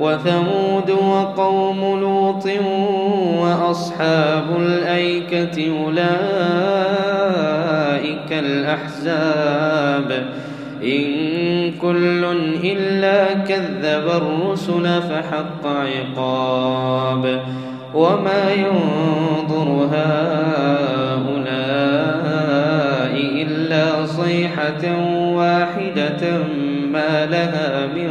وثمود وقوم لوط وأصحاب الأيكة أولئك الأحزاب. إن كل إلا كذب الرسل فحق عقاب. وما ينظر هؤلاء إلا صيحة واحدة ما لها من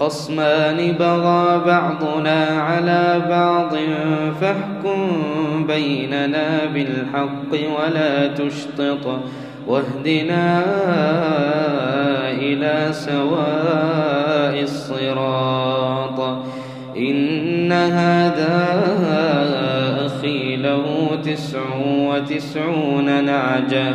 خصمان بغى بعضنا على بعض فاحكم بيننا بالحق ولا تشطط واهدنا إلى سواء الصراط. إن هذا أخي له تسع وتسعون نعجة.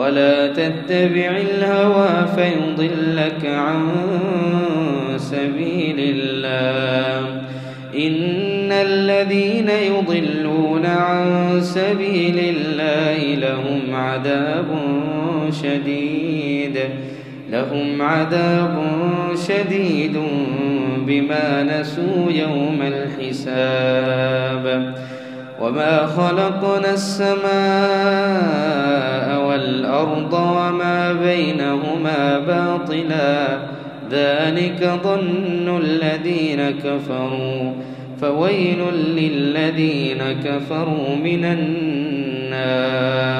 ولا تتبع الهوى فيضلك عن سبيل الله. إن الذين يضلون عن سبيل الله لهم عذاب شديد. لهم عذاب شديد بما نسوا يوم الحساب. وما خلقنا السماء والأرض وما بينهما باطلا ذلك ظن الذين كفروا فويل للذين كفروا من النار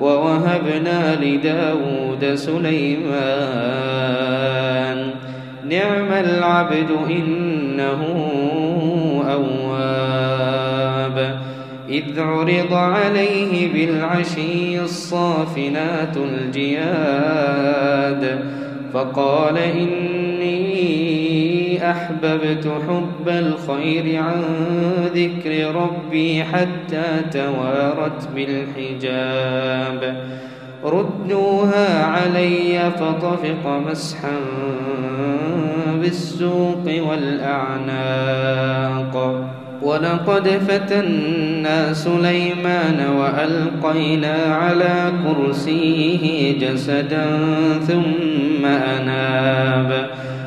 ووهبنا لداود سليمان. نعم العبد إنه أواب. إذ عرض عليه بالعشي الصافنات الجياد. فقال إني أحببت حب الخير عن ذكر ربي حتى توارت بالحجاب. ردوها علي فطفق مسحا بالسوق والأعناق. ولقد فتنا سليمان وألقينا على كرسيه جسدا ثم أناب.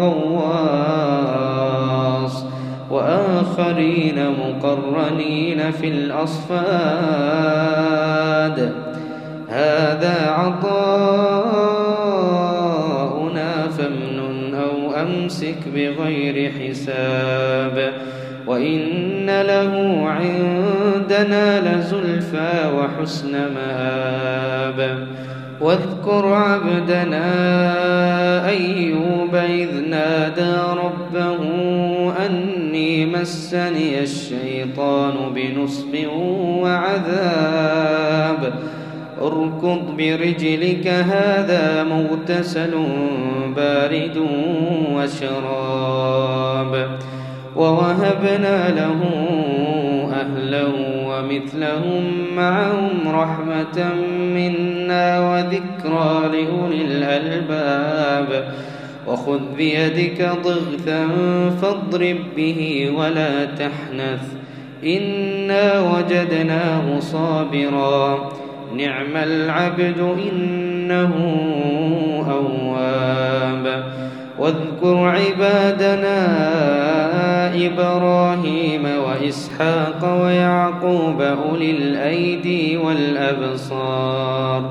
وغواص وآخرين مقرنين في الأصفاد. هذا عطاؤنا فامنن أو أمسك بغير حساب. وإن له عندنا لزلفى وحسن مآب. واذكر عبدنا أيوب مسني الشيطان بنصب وعذاب. اركض برجلك هذا مغتسل بارد وشراب. ووهبنا له أهله ومثلهم معهم رحمة منا وذكرى لأولي الألباب. وخذ بيدك ضغثا فاضرب به ولا تحنث. إنا وجدناه صابرا. نعم العبد إنه أواب. واذكر عبادنا إبراهيم وإسحاق ويعقوب أولي الأيدي والأبصار.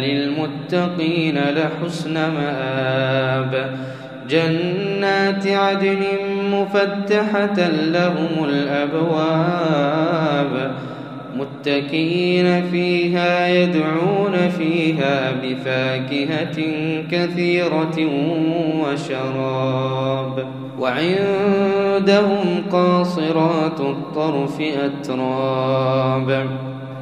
للمتقين لحسن مآب جنات عدن مفتحة لهم الأبواب متكئين فيها يدعون فيها بفاكهة كثيرة وشراب وعندهم قاصرات الطرف أتراب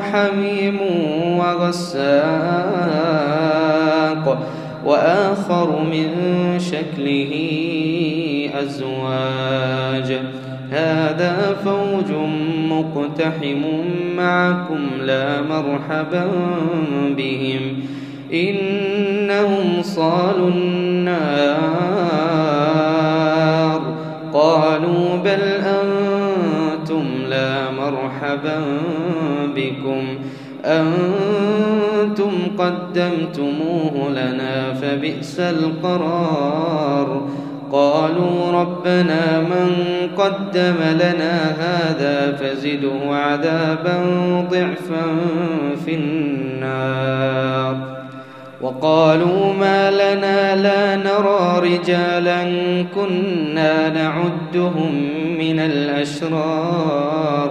حميم وغساق وآخر من شكله أزواج. هذا فوج مقتحم معكم لا مرحبا بهم. إنهم صالوا النار. قالوا بل مرحبا بكم. أنتم قدمتموه لنا فبئس القرار. قالوا ربنا من قدم لنا هذا فزده عذابا ضعفا في النار. وقالوا ما لنا لا نرى رجالا كنا نعدهم من الأشرار.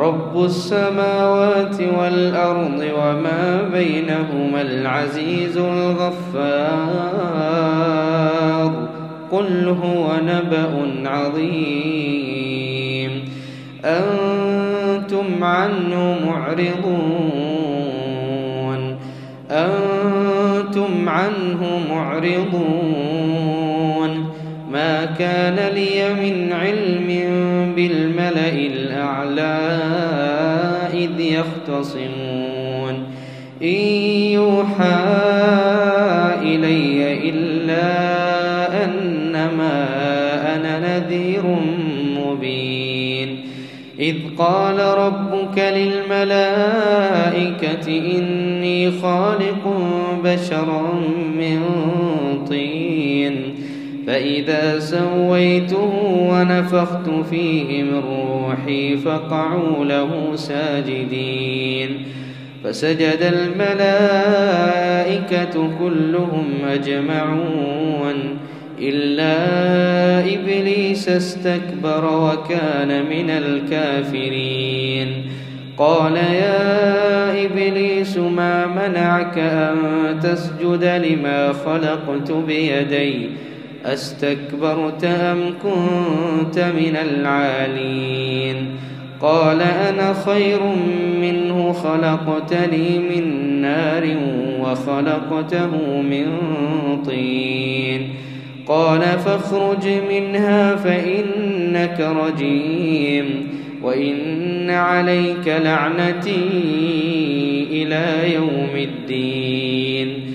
رب السماوات والأرض وما بينهما العزيز الغفار. قل هو نبأ عظيم. أنتم عنه معرضون. أنتم عنه معرضون. ما كان لي من علم بالملأ الأعلى إذ يختصمون. إن يوحى إلي إلا إنما أنا نذير مبين. إذ قال ربك للملائكة إني خالق بشرا من طين. فإذا سويته ونفخت فيه من روحي فقعوا له ساجدين. فسجد الملائكة كلهم أجمعون إلا إبليس استكبر وكان من الكافرين. قال يا إبليس ما منعك أن تسجد لما خلقت بيدي؟ أستكبرت أم كنت من العالين؟ قال أنا خير منه خلقتني من نار وخلقته من طين. قال فاخرج منها فإنك رجيم وإن عليك لعنتي إلى يوم الدين.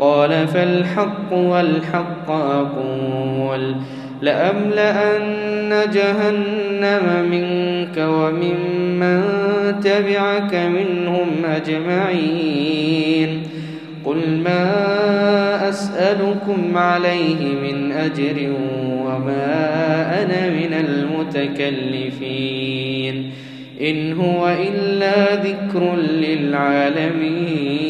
قال فالحق والحق أقول لأملأن جهنم منك وممن تبعك منهم أجمعين قل ما أسألكم عليه من أجر وما أنا من المتكلفين إن هو إلا ذكر للعالمين